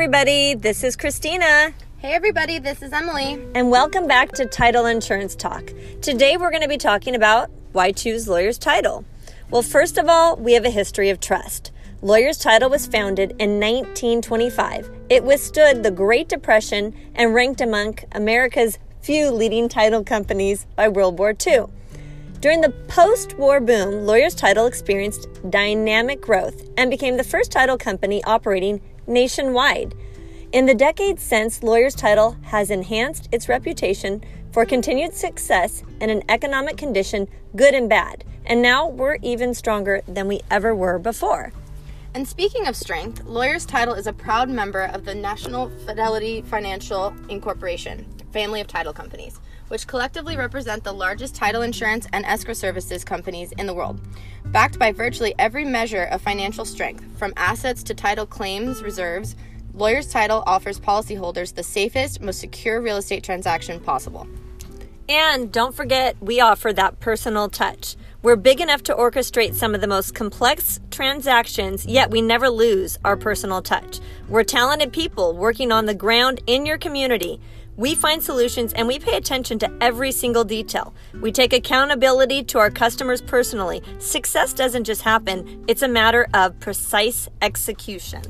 everybody. This is Christina. Hey, everybody, this is Emily. And welcome back to Title Insurance Talk. Today, we're going to be talking about why choose Lawyer's Title. Well, first of all, we have a history of trust. Lawyer's Title was founded in 1925. It withstood the Great Depression and ranked among America's few leading title companies by World War II. During the post war boom, Lawyer's Title experienced dynamic growth and became the first title company operating nationwide. In the decades since, Lawyer's Title has enhanced its reputation for continued success in an economic condition, good and bad. And now we're even stronger than we ever were before. And speaking of strength, Lawyer's Title is a proud member of the National Fidelity Financial Incorporation family of title companies which collectively represent the largest title insurance and escrow services companies in the world. Backed by virtually every measure of financial strength, from assets to title claims reserves, Lawyers Title offers policyholders the safest, most secure real estate transaction possible. And don't forget, we offer that personal touch. We're big enough to orchestrate some of the most complex transactions, yet we never lose our personal touch. We're talented people working on the ground in your community. We find solutions and we pay attention to every single detail. We take accountability to our customers personally. Success doesn't just happen, it's a matter of precise execution.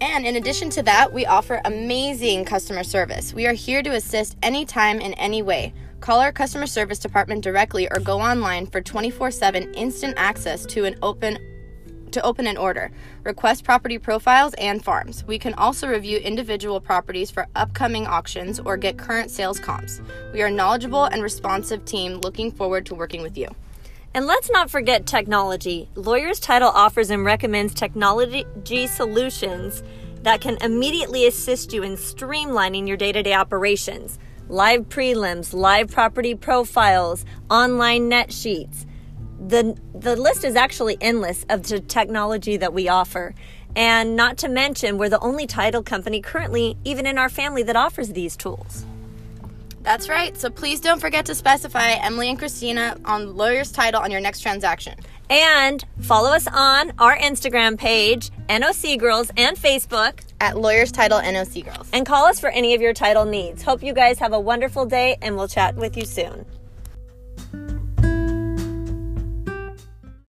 And in addition to that, we offer amazing customer service. We are here to assist anytime in any way. Call our customer service department directly or go online for 24 7 instant access to an open to open an order, request property profiles and farms. We can also review individual properties for upcoming auctions or get current sales comps. We are a knowledgeable and responsive team looking forward to working with you. And let's not forget technology. Lawyers Title offers and recommends technology solutions that can immediately assist you in streamlining your day to day operations. Live prelims, live property profiles, online net sheets the the list is actually endless of the technology that we offer. And not to mention, we're the only title company currently, even in our family, that offers these tools. That's right. So please don't forget to specify Emily and Christina on Lawyer's Title on your next transaction. And follow us on our Instagram page, NOC Girls, and Facebook at Lawyer's Title NOC Girls. And call us for any of your title needs. Hope you guys have a wonderful day, and we'll chat with you soon.